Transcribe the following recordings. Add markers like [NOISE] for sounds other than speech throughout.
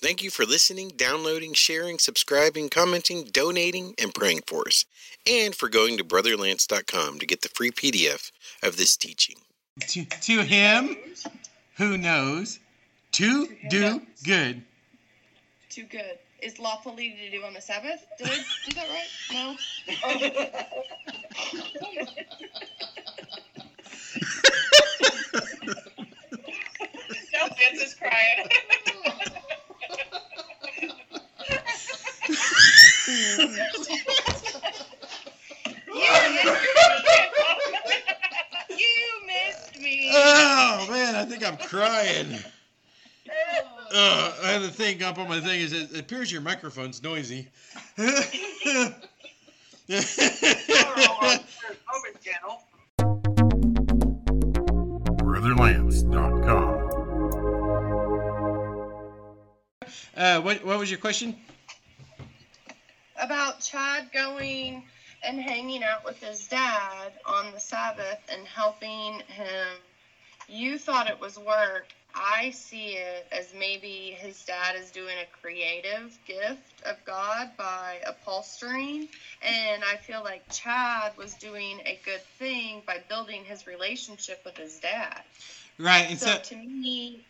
Thank you for listening, downloading, sharing, subscribing, commenting, donating, and praying for us, and for going to brotherlance.com to get the free PDF of this teaching. To, to him who knows to do good. Too good. Is lawfully to do on the Sabbath? Did I do that right? No. [LAUGHS] [LAUGHS] no, Vince is crying. [LAUGHS] you missed me. Oh man, I think I'm crying. Uh, I have a thing up on my thing. Is it, it appears your microphone's noisy. BrotherLance.com. Uh, what what was your question? About Chad going and hanging out with his dad on the Sabbath and helping him. You thought it was work. I see it as maybe his dad is doing a creative gift of God by upholstering. And I feel like Chad was doing a good thing by building his relationship with his dad. Right. And so, so to me,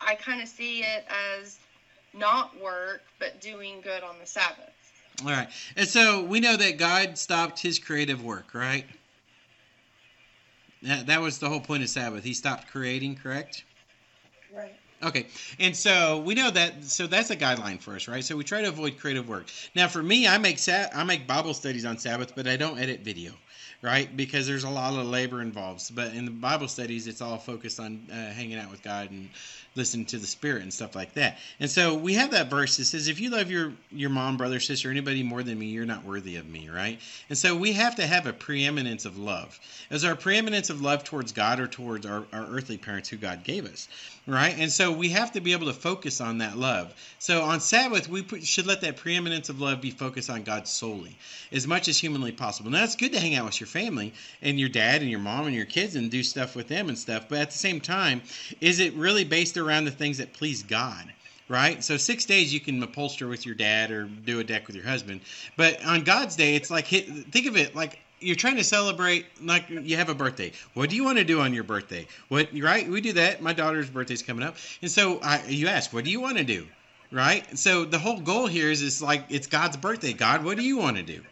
I kind of see it as not work, but doing good on the Sabbath. All right. And so we know that God stopped his creative work, right? That, that was the whole point of Sabbath. He stopped creating, correct? Right. Okay. And so we know that so that's a guideline for us, right? So we try to avoid creative work. Now for me, I make sa- I make Bible studies on Sabbath, but I don't edit video right? Because there's a lot of labor involved. But in the Bible studies, it's all focused on uh, hanging out with God and listening to the Spirit and stuff like that. And so we have that verse that says, "If you love your your mom, brother, sister, anybody more than me, you're not worthy of me." Right? And so we have to have a preeminence of love. Is our preeminence of love towards God or towards our, our earthly parents who God gave us? Right? And so we have to be able to focus on that love. So on Sabbath, we put, should let that preeminence of love be focused on God solely, as much as humanly possible. Now it's good to hang out with your family and your dad and your mom and your kids and do stuff with them and stuff. But at the same time, is it really based around the things that please God? Right? So six days you can upholster with your dad or do a deck with your husband. But on God's day, it's like, think of it like you're trying to celebrate like you have a birthday. What do you want to do on your birthday? What right? We do that. My daughter's birthday's coming up, and so I, you ask, what do you want to do? Right? So the whole goal here is, is like it's God's birthday. God, what do you want to do?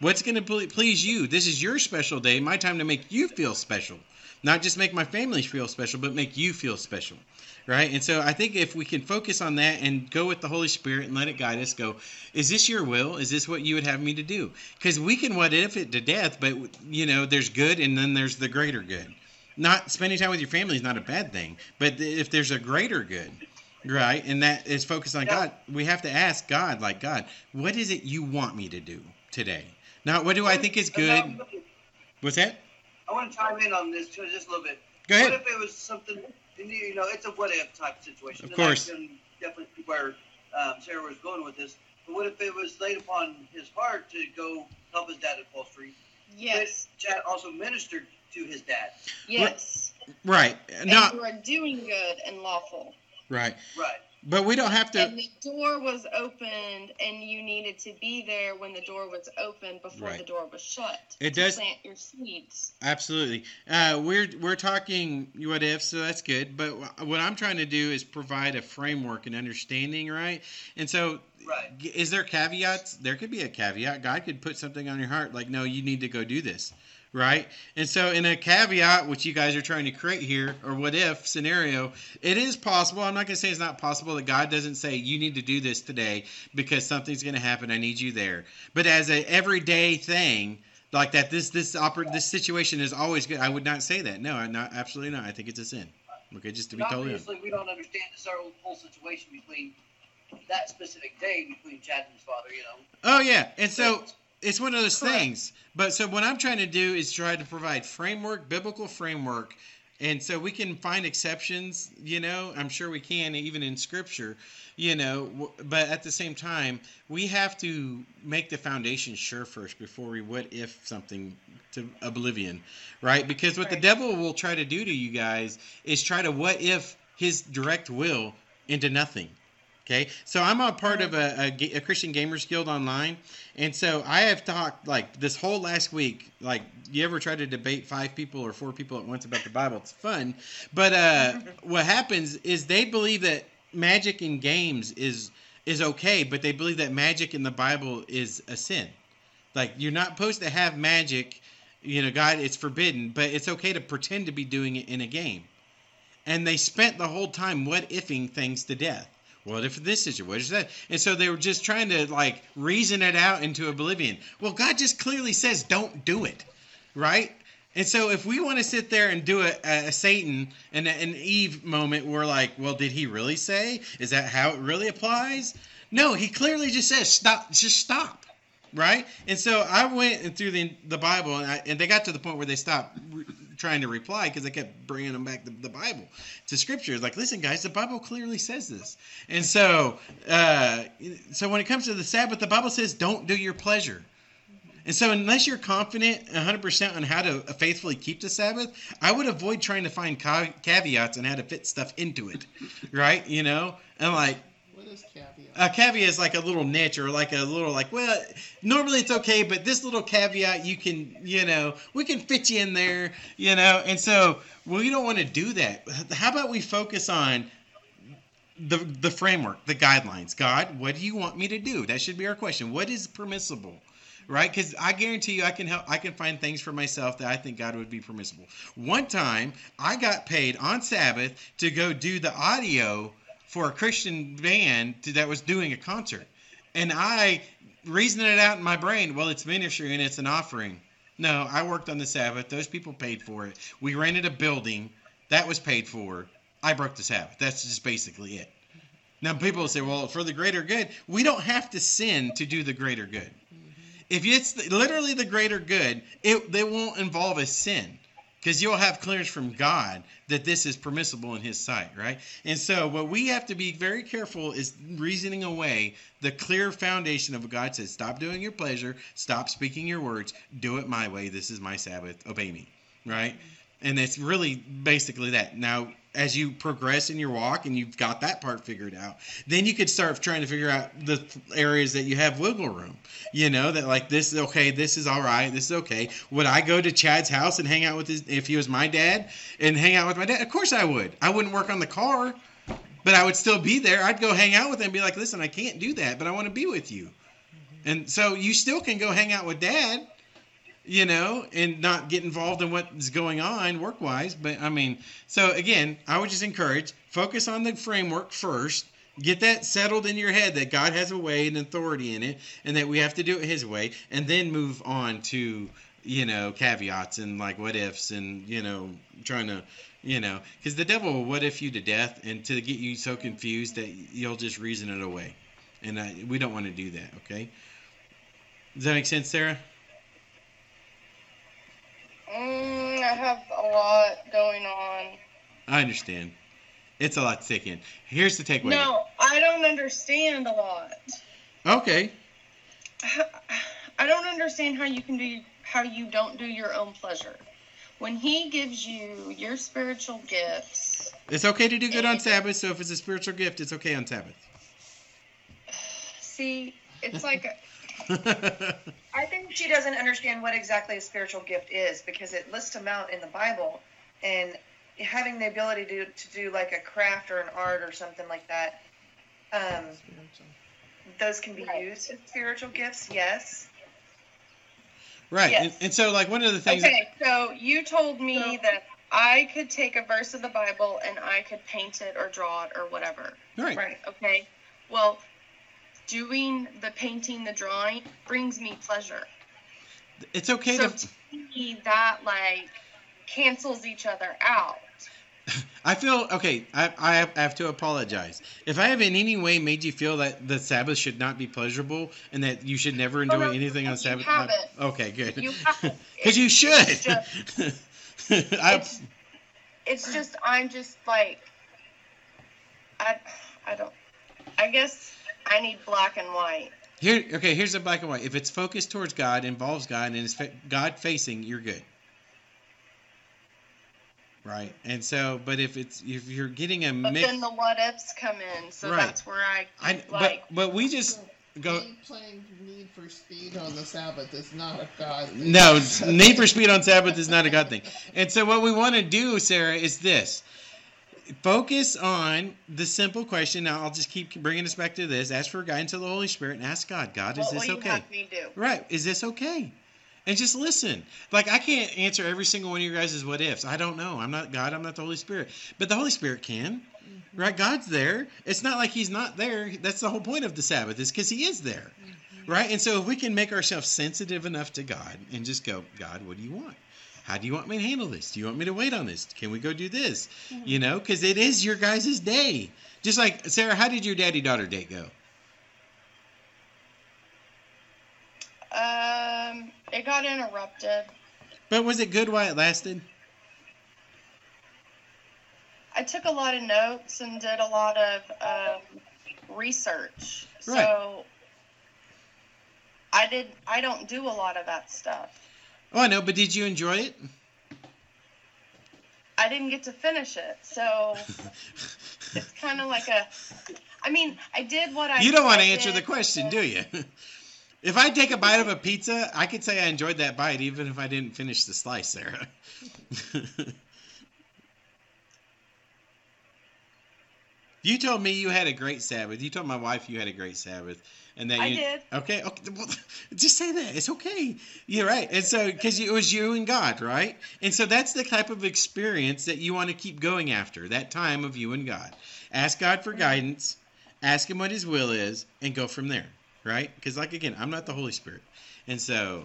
What's going to please you? This is your special day, my time to make you feel special. Not just make my family feel special, but make you feel special. Right? And so I think if we can focus on that and go with the Holy Spirit and let it guide us, go, is this your will? Is this what you would have me to do? Because we can what if it to death, but, you know, there's good and then there's the greater good. Not spending time with your family is not a bad thing, but if there's a greater good, right, and that is focused on God, we have to ask God, like, God, what is it you want me to do today? Now, what do I think is good? What's that? I want to chime in on this too, just a little bit. Go ahead. What if it was something, you know, it's a what if type situation. Of course. And I can definitely see where um, Sarah was going with this. But what if it was laid upon his heart to go help his dad at upholstery? Yes. But Chad also ministered to his dad. Yes. Right. And Not you are doing good and lawful. right. Right. But we don't have to. And the door was opened, and you needed to be there when the door was open before Right. the door was shut. It to does- plant your seeds. Absolutely. Uh, we're we're talking what if, so that's good. But what I'm trying to do is provide a framework and understanding, right? And so, Right. is there caveats? There could be a caveat. God could put something on your heart, like, no, you need to go do this, right? And so, in a caveat, which you guys are trying to create here, or what if scenario, it is possible. I'm not going to say it's not possible that God doesn't say you need to do this today because something's going to happen. I need you there. But as a everyday thing like that this this oper- this situation is always good i would not say that no i'm not absolutely not i think it's a sin okay just to be totally honest obviously, we don't understand this whole, whole situation between that specific day between Chad and his father. You know. oh yeah and so it's one of those Correct. things. But so what i'm trying to do is try to provide framework biblical framework. And so we can find exceptions you know i'm sure we can even in scripture you know but at the same time we have to make the foundation sure first before we what if something to oblivion right? Because what the devil will try to do to you guys is try to what if his direct will into nothing Okay, so I'm a part of a, a, a Christian Gamers Guild online, and so I have talked like this whole last week. Like, you ever try to debate five people or four people at once about the Bible? It's fun, but uh, [LAUGHS] what happens is they believe that magic in games is is okay, but they believe that magic in the Bible is a sin. Like, you're not supposed to have magic. You know, God, it's forbidden, but it's okay to pretend to be doing it in a game. And they spent the whole time what ifing things to death. What if this is what is that? And so they were just trying to like reason it out into oblivion. Well, God just clearly says don't do it, right? And so if we want to sit there and do a, a Satan and an Eve moment, we're like, well, did he really say? Is that how it really applies? No, he clearly just says stop, just stop, right? And so I went through the the Bible, and, I, and they got to the point where they stopped trying to reply because I kept bringing them back to the Bible, to Scripture. Like, listen, guys, the Bible clearly says this. And so, uh, so when it comes to the Sabbath, the Bible says, don't do your pleasure. And so, unless you're confident 100% on how to faithfully keep the Sabbath, I would avoid trying to find caveats and how to fit stuff into it, [LAUGHS] right? You know, and like What is caveat? A caveat is like a little niche or like a little like well normally it's okay but this little caveat you can you know we can fit you in there you know? And so we don't want to do that. How about we focus on the the framework the guidelines? God what do you want me to do? That should be our question. What is permissible right? Because i guarantee you i can help i can find things for myself that i think god would be permissible. One time i got paid on sabbath to go do the audio for a christian band to, that was doing a concert. And i reasoned it out in my brain well it's ministry and it's an offering. No i worked on the sabbath. Those people paid for it. We rented a building. That was paid for. I broke the sabbath. That's just basically it. Now people say well for the greater good we don't have to sin to do the greater good. Mm-hmm. If it's the, literally the greater good, it they won't involve a sin because you'll have clearance from God that this is permissible in His sight, right? And so, what we have to be very careful is reasoning away the clear foundation of what God says: stop doing your pleasure, stop speaking your words, do it my way. This is my Sabbath. Obey me, right? And it's really basically that. Now, as you progress in your walk and you've got that part figured out, then you could start trying to figure out the areas that you have wiggle room. You know, that like this is okay, this is all right, this is okay. Would I go to Chad's house and hang out with his, if he was my dad, and hang out with my dad? Of course I would. I wouldn't work on the car, but I would still be there. I'd go hang out with him and be like, listen, I can't do that, but I want to be with you. And so you still can go hang out with dad you know, and not get involved in what's going on work wise. But I mean, so again, I would just encourage focus on the framework first. Get that settled in your head that God has a way and authority in it, and that we have to do it His way, and then move on to you know caveats and like what ifs and you know trying to you know because the devil will what if you to death and to get you so confused that you'll just reason it away, and we don't want to do that. Okay, does that make sense, Sarah? Mm, I have a lot going on. I understand. It's a lot to take in. Here's the takeaway. No, I don't understand a lot. Okay. I don't understand how you can do how you don't do your own pleasure. When he gives you your spiritual gifts, It's okay to do good on Sabbath, so if it's a spiritual gift, it's okay on Sabbath. [SIGHS] see, it's like [LAUGHS] I think she doesn't understand what exactly a spiritual gift is because it lists them out in the Bible, and having the ability to to do like a craft or an art or something like that, um, those can be Right. used as spiritual gifts. Yes. right. And, Yes. and so, like, one of the things. Okay, so you told me So- that I could take a verse of the Bible and I could paint it or draw it or whatever. Right. Right. Okay. Well, doing the painting, the drawing brings me pleasure. It's okay So to. to me, that like cancels each other out. [LAUGHS] I feel okay. I, I have- to apologize if I have in any way made you feel that the Sabbath should not be pleasurable and that you should never enjoy no, anything on you Sabbath. haven't. Uh, okay, good. You. [LAUGHS] Because you It's should. just- [LAUGHS] I, it's, it's just I'm just like I I don't I guess I need black and white. here, okay. Here's the black and white. If it's focused towards God, involves God, and is fa- God facing, you're good. right? And so, but if it's if you're getting a But mix, then the what ifs come in, so Right. that's where I, I like. but but we just go. Playing Need for Speed on the Sabbath is not a God thing. No, Need for Speed on Sabbath is not a God thing. And so, what we want to do, Sarah, is this focus on the simple question. Now, I'll just keep bringing us back to this. Ask for guidance of the Holy Spirit and ask God, God, is this okay? have me do? Right. Is this okay? And just listen. Like, I can't answer every single one of your guys' what ifs. I don't know. I'm not God. I'm not the Holy Spirit. But the Holy Spirit can. Mm-hmm. Right? God's there. It's not like He's not there. That's the whole point of the Sabbath, is because He is there. Mm-hmm. Right? And so, if we can make ourselves sensitive enough to God and just go, God, what do you want? How do you want me to handle this? Do you want me to wait on this? Can we go do this? You know, because it is your guys' day. Just like, Sarah, how did your daddy daughter date go? Um, it got interrupted. But was it good while it lasted? I took a lot of notes and did a lot of um, research. Right. So I did. I don't do a lot of that stuff. Oh, I know, but did you enjoy it? I didn't get to finish it, so [LAUGHS] it's kind of like a. I mean, I did what I. you don't want to answer the question, do you? [LAUGHS] if I take a bite of a pizza, I could say I enjoyed that bite even if I didn't finish the slice, Sarah. [LAUGHS] you told me you had a great Sabbath. You told my wife you had a great Sabbath. And that I you, did. Okay, okay. Well, [LAUGHS] just say that. It's okay. You're right. And so, because it was you and God, right? And so that's the type of experience that you want to keep going after. That time of you and God. Ask God for guidance. Ask Him what His will is, and go from there, right? Because, like again, I'm not the Holy Spirit, and so,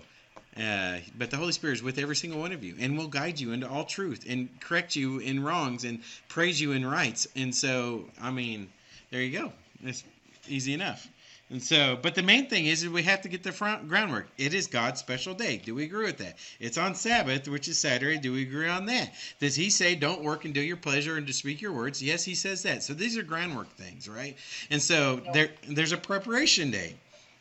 uh, but the Holy Spirit is with every single one of you, and will guide you into all truth, and correct you in wrongs, and praise you in rights. And so, I mean, there you go. It's easy enough. And so, but the main thing is, is we have to get the front groundwork. It is God's special day. Do we agree with that? It's on Sabbath, which is Saturday. Do we agree on that? Does He say, "Don't work and do your pleasure and to speak your words"? Yes, He says that. So these are groundwork things, right? And so there, there's a preparation day,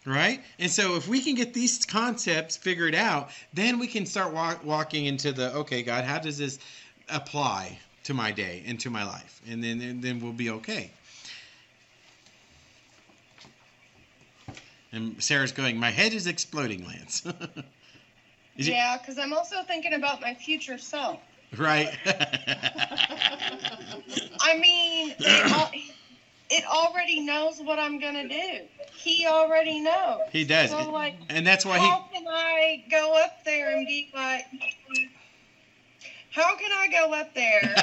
right? And so if we can get these concepts figured out, then we can start walk, walking into the okay, God, how does this apply to my day and to my life? And then, and then we'll be okay. And Sarah's going, My head is exploding, Lance. [LAUGHS] Is Yeah, because I'm also thinking about my future self. right? [LAUGHS] I mean, it, al- it already knows what I'm gonna do. He already knows. he does. So like, And that's why he. how can I go up there and be like? How can I go up there?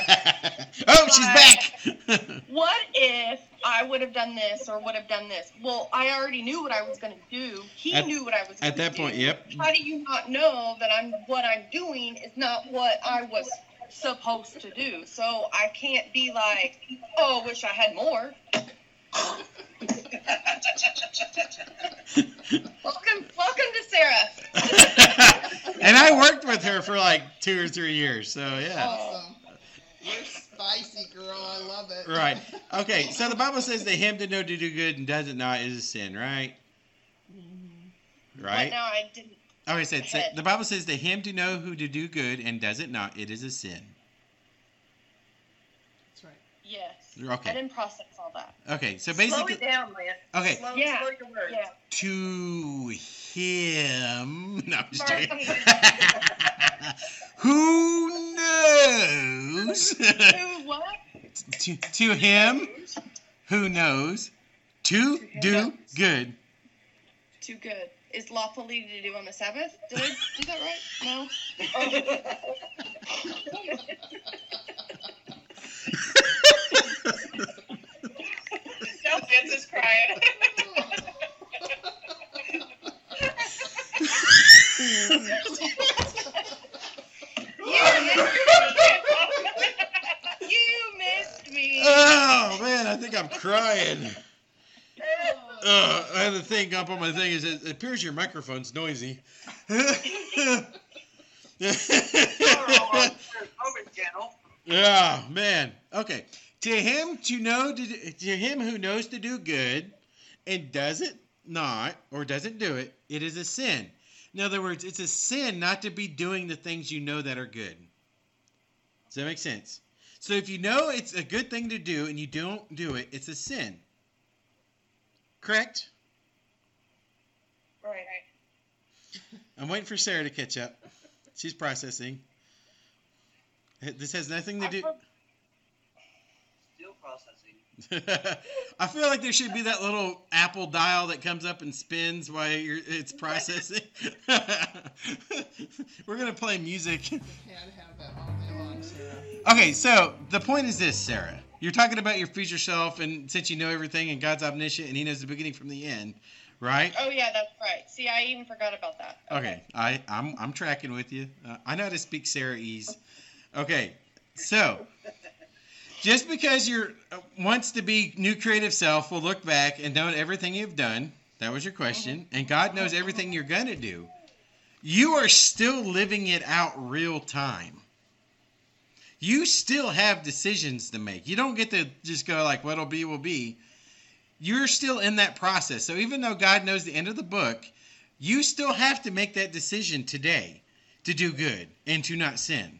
[LAUGHS] oh, she's back. what if I would have done this or would have done this? Well, I already knew what I was gonna do. He At- knew what I was. At gonna do. At that point, yep. How do you not know that I'm what I'm doing is not what I was supposed to do? So I can't be like, oh, wish I had more. welcome, welcome to Sarah. [LAUGHS] and I worked with her for like two or three years. So, yeah. Awesome. You're spicy, girl. I love it. Right. [LAUGHS] Okay. So the Bible says that him to know to do good and does it not is a sin, right? Mm-hmm. But Right? now I didn't. Oh, I said, the Bible says to him to know who to do good and does it not, it is a sin. That's right. Yes. Okay. I didn't process all that. Okay. So basically, Slow it down, Lance. Okay. Slow, Yeah, slow your words. Yeah. to him. [LAUGHS] No, I'm just Sorry. joking. [LAUGHS] Who knows? [LAUGHS] Who what? to, to him who knows to do good. Too good. Is lawfully to do on the Sabbath? Did I do that right? No. now Lance is crying. you missed me. Oh man, I think I'm crying. Uh, I had a thing up on my thing. Is it appears your microphone's noisy. [LAUGHS] Yeah, man. Okay. To him to know to, to him who knows to do good and does it not or doesn't do it, it is a sin. In other words, it's a sin not to be doing the things you know that are good. Does that make sense? So if you know it's a good thing to do and you don't do it, it's a sin. Correct? Right. [LAUGHS] I'm waiting for Sarah to catch up. She's processing. This has nothing to I do. Still processing. [LAUGHS] I feel like there should be that little Apple dial that comes up and spins while you're, it's [LAUGHS] processing. We're gonna play music. Can't have that all day long, Sarah. Okay, so the point is this, Sarah. You're talking about your future self, and since you know everything, and God's omniscient, and He knows the beginning from the end, right? Oh yeah, that's right. See, I even forgot about that. Okay, I I'm I'm tracking with you. Uh, I know how to speak Sarahese. Okay, so just because you're uh, wants to be new creative self will look back and know everything you've done. That was your question, and God knows everything you're gonna do. You are still living it out real time. You still have decisions to make. You don't get to just go like what'll be will be. You're still in that process. So even though God knows the end of the book, you still have to make that decision today to do good and to not sin.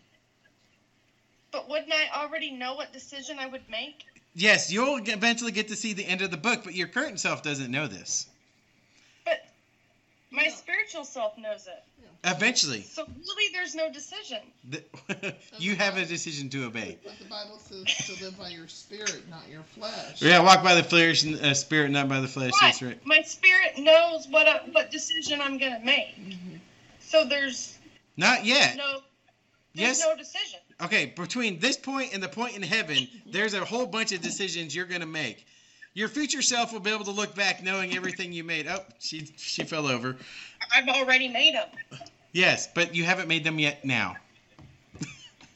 But wouldn't I already know what decision I would make? Yes, you'll eventually get to see the end of the book, but your current self doesn't know this. But my Yeah. spiritual self knows it. Eventually, So really, there's no decision. the, [LAUGHS] you have a decision to obey. But the Bible says to live by your spirit, not your flesh. Yeah, walk by the flesh, and, uh, spirit, not by the flesh. That's right. my spirit knows what I, what decision I'm gonna make. Mhm. So there's Not yet. no there's Yes. no decision. Okay, between this point and the point in heaven, there's a whole bunch of decisions you're going to make. Your future self will be able to look back knowing everything you made. Oh, she she fell over. I've already made them. Yes, but you haven't made them yet now.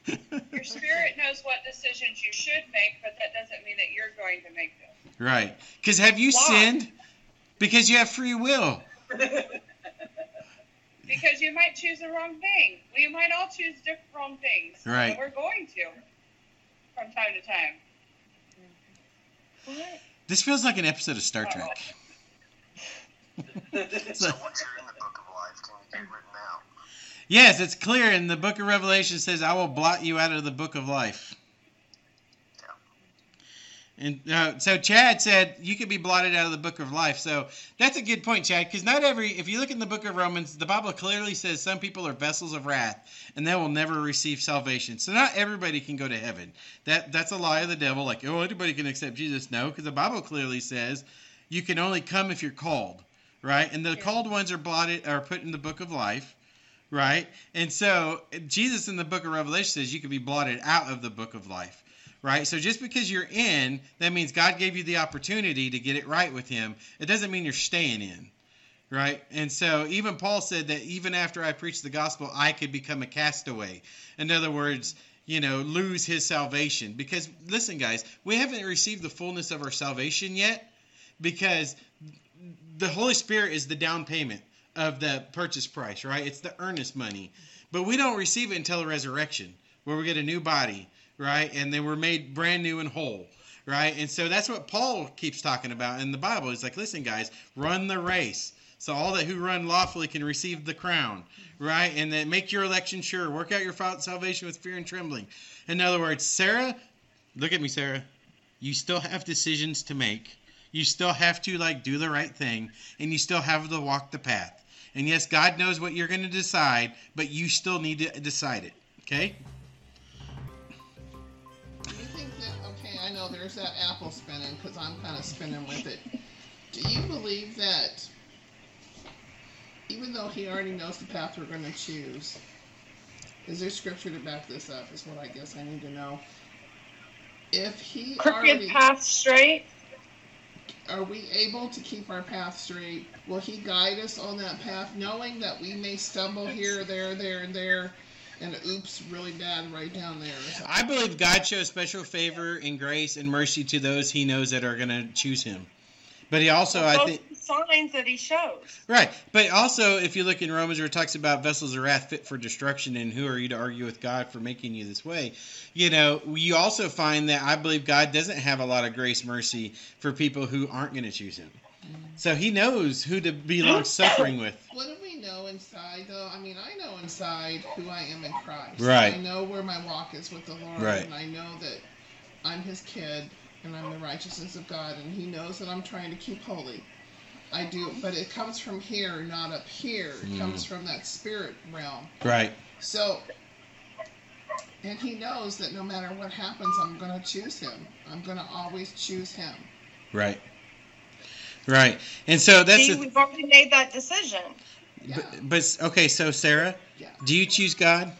Your spirit knows what decisions you should make, but that doesn't mean that you're going to make them. Right. Because have you Why? sinned? Because you have free will. [LAUGHS] Because you might choose the wrong thing. We might all choose different wrong things. Right. We're going to from time to time. What? This feels like an episode of Star Trek. So once you're in the book of life, can you get written out? Yes, it's clear in the book of Revelation says, I will blot you out of the book of life. And uh, so Chad said you could be blotted out of the book of life. So that's a good point, Chad, because not every, if you look in the book of Romans, the Bible clearly says some people are vessels of wrath and they will never receive salvation. So not everybody can go to heaven. That That's a lie of the devil, like, oh, anybody can accept Jesus. No, because the Bible clearly says you can only come if you're called, right? And the called ones are blotted, are put in the book of life right? And so Jesus in the book of Revelation says you can be blotted out of the book of life, right? So just because you're in, that means God gave you the opportunity to get it right with Him. It doesn't mean you're staying in, right? And so even Paul said that even after I preached the gospel, I could become a castaway. In other words, you know, lose his salvation. Because listen, guys, we haven't received the fullness of our salvation yet because the Holy Spirit is the down payment of the purchase price, right? It's the earnest money. But we don't receive it until the resurrection, where we get a new body, right? And then we're made brand new and whole, right? And so that's what Paul keeps talking about in the Bible. He's like, listen, guys, run the race. So all that who run lawfully can receive the crown, right? And then make your election sure. Work out your salvation with fear and trembling. In other words, Sarah, look at me, Sarah. You still have decisions to make. You still have to like do the right thing, and you still have to walk the path. And yes, God knows what you're going to decide, but you still need to decide it. Okay? Know there's that apple spinning because I'm kind of spinning with it. Do you believe that even though he already knows the path we're going to choose, is there scripture to back this up? Is what I guess I need to know. If he Crooked already, path straight. are we able to keep our path straight? Will he guide us on that path, knowing that we may stumble here, there, there, and there, and oops, really bad right down there? I believe God shows special favor and grace and mercy to those he knows that are going to choose him. But he also, I think, signs that he shows. Right. But also, if you look in Romans where it talks about vessels of wrath fit for destruction and who are you to argue with God for making you this way, you know, you also find that I believe God doesn't have a lot of grace mercy for people who aren't going to choose him. Mm-hmm. So he knows who to be long suffering with. What do we know inside, though. I mean, I know inside who I am in Christ. Right. I know where my walk is with the Lord, Right. and I know that I'm His kid, and I'm the righteousness of God, and He knows that I'm trying to keep holy. I do, but it comes from here, not up here. It Mm. comes from that spirit realm. Right. So, and He knows that no matter what happens, I'm going to choose Him. I'm going to always choose Him. Right. Right. And so that's See, the, we've already made that decision. Yeah. but, but okay, so Sarah, Yeah. do you choose God?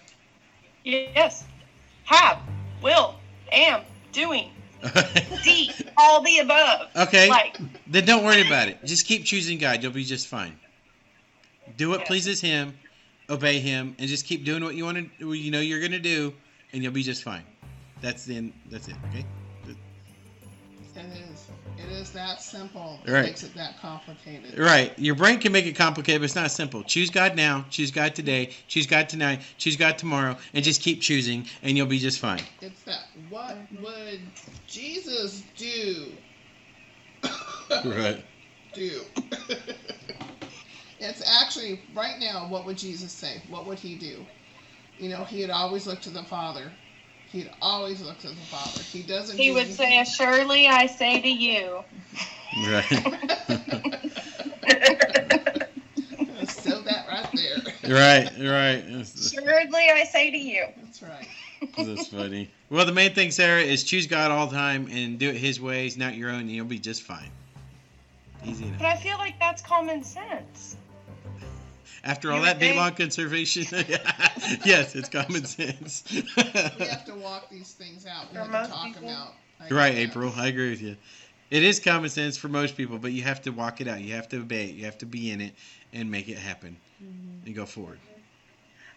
Yes. Have, will, am, doing, [LAUGHS] D, all the above. okay. Like, Then don't worry about it. Just keep choosing God. You'll be just fine. Do what Yeah. pleases Him, obey Him, and just keep doing what you want to. You know you're gonna do, and you'll be just fine. That's the end. That's it. Okay. It is. It is that simple. It Right. makes it that complicated. Right. Your brain can make it complicated, but it's not simple. Choose God now. Choose God today. Choose God tonight. Choose God tomorrow, and just keep choosing, and you'll be just fine. It's that what would Jesus do? [LAUGHS] Right. do. [LAUGHS] it's actually right now. What would Jesus say? What would he do? You know, he had always looked to the Father. He'd always look to the Father. He doesn't. he would say, Surely I say to you. Right. [LAUGHS] [LAUGHS] Still that right there. right. Right. That's, Assuredly I say to you. That's right. that's funny. Well, the main thing, Sarah, is choose God all the time and do it His ways, not your own, and you'll be just fine. Easy enough. But I feel like that's common sense. After all that would day think- long conservation, [LAUGHS] yes, it's common sense. We have to walk these things out. We For have most to talk people. them out. I right, get. April. I agree with you. It is common sense for most people, but you have to walk it out. You have to obey it. You have to be in it and make it happen and go forward.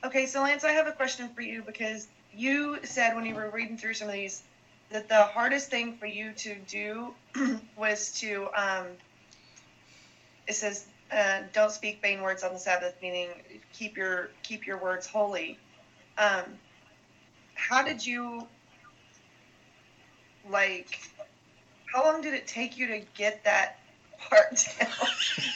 Okay, so Lance, I have a question for you because you said when you were reading through some of these that the hardest thing for you to do [CLEARS THROAT] was to um, it says uh, don't speak vain words on the Sabbath, meaning keep your keep your words holy. Um, how did you like? How long did it take you to get that part down? [LAUGHS]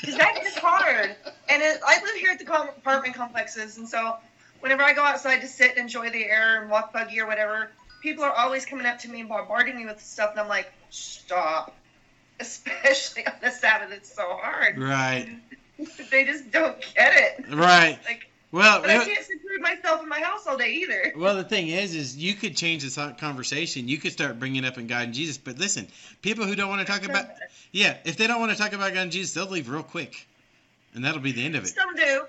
Because that is hard. And it, I live here at the apartment complexes, and so whenever I go outside to sit and enjoy the air and walk buggy or whatever, people are always coming up to me and bombarding me with stuff, and I'm like, stop. [LAUGHS] Especially on the Sabbath, it's so hard. Right, [LAUGHS] They just don't get it. right. [LAUGHS] Like, Well, but I can't seclude myself in my house all day either. well, the thing is, is you could change this conversation. You could start bringing up in God and Jesus. But listen, people who don't want to talk about, yeah, if they don't want to talk about God and Jesus, they'll leave real quick, and that'll be the end of it. Some do.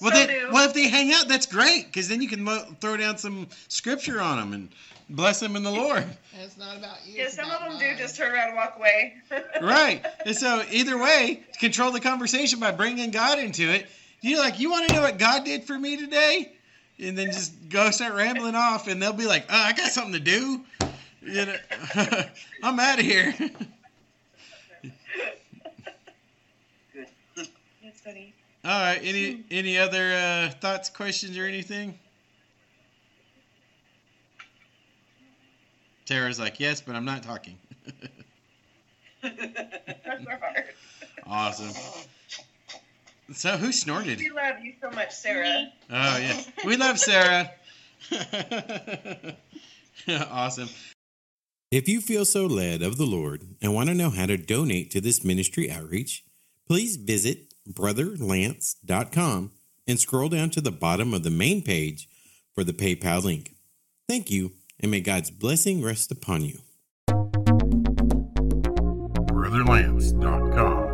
Well, Some then, do. well, if they hang out, that's great because then you can mo- throw down some scripture on them and bless them in the Lord. And it's not about you. yeah, some of about them do just turn around and walk away. [LAUGHS] right. And so either way, control the conversation by bringing God into it. You're like, you want to know what God did for me today? And then just go start rambling off, and they'll be like, oh, I got something to do. You know, [LAUGHS] I'm out of here. Good. That's funny. All right. Any any other uh, thoughts, questions, or anything? Tara's like, yes, but I'm not talking. [LAUGHS] That's hard. Awesome. So who snorted? We love you so much, Sarah. Oh yes, we love Sarah. [LAUGHS] awesome. If you feel so led of the Lord and want to know how to donate to this ministry outreach, please visit brotherlance.com and scroll down to the bottom of the main page for the PayPal link. Thank you, and may God's blessing rest upon you. brotherlance.com.